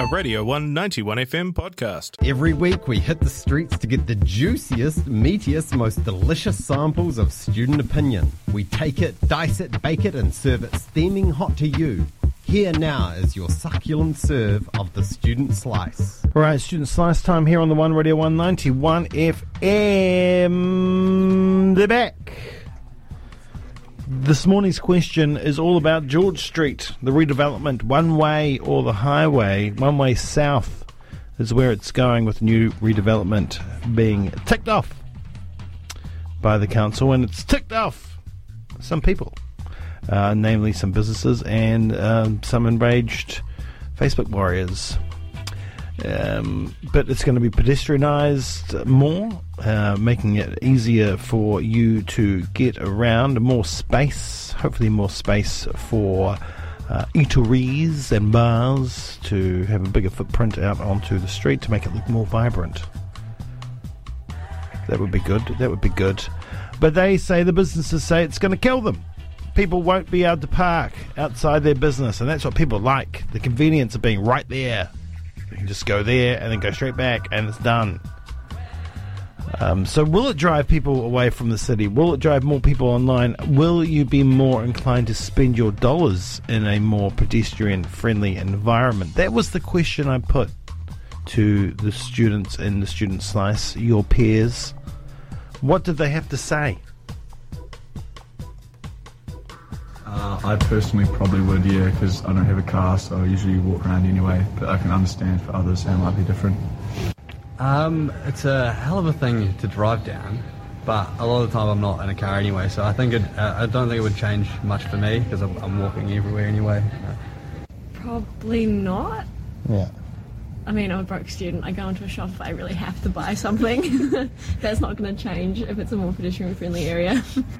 a Radio 191 FM podcast. Every week we hit the streets to get the juiciest, meatiest, most delicious samples of student opinion. We take it, dice it, bake it, and serve it steaming hot to you. Here now is your succulent serve of the student slice. All right, student slice time here on the One Radio 191 FM. They're back. This morning's question is all about George Street, the redevelopment, one way or the highway. One way south is where it's going with new redevelopment being ticked off by the council, and it's ticked off some people, uh, namely some businesses and um, some enraged Facebook warriors. Um, but it's going to be pedestrianised more, uh, making it easier for you to get around, more space, hopefully, more space for uh, eateries and bars to have a bigger footprint out onto the street to make it look more vibrant. That would be good. That would be good. But they say, the businesses say it's going to kill them. People won't be able to park outside their business, and that's what people like the convenience of being right there. You can just go there and then go straight back, and it's done. Um, so, will it drive people away from the city? Will it drive more people online? Will you be more inclined to spend your dollars in a more pedestrian friendly environment? That was the question I put to the students in the student slice, your peers. What did they have to say? Uh, I personally probably would, yeah, because I don't have a car, so I usually walk around anyway. But I can understand for others how it might be different. Um, it's a hell of a thing to drive down, but a lot of the time I'm not in a car anyway, so I think it, uh, I don't think it would change much for me because I'm, I'm walking everywhere anyway. Probably not. Yeah. I mean, I'm a broke student. I go into a shop if I really have to buy something. That's not going to change if it's a more pedestrian friendly area.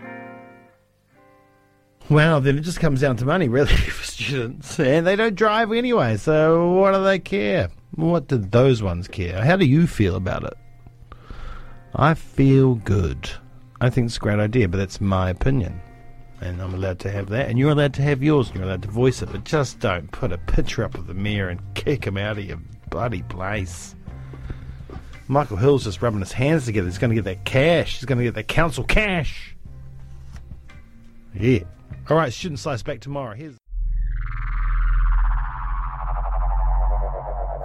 Well, then it just comes down to money, really, for students. And they don't drive anyway, so what do they care? What do those ones care? How do you feel about it? I feel good. I think it's a great idea, but that's my opinion. And I'm allowed to have that, and you're allowed to have yours, and you're allowed to voice it, but just don't put a picture up of the mayor and kick him out of your bloody place. Michael Hill's just rubbing his hands together. He's going to get that cash. He's going to get that council cash. Yeah. All right, student slice back tomorrow. Here's.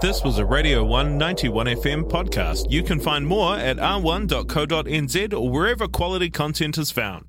This was a Radio 191 FM podcast. You can find more at r1.co.nz or wherever quality content is found.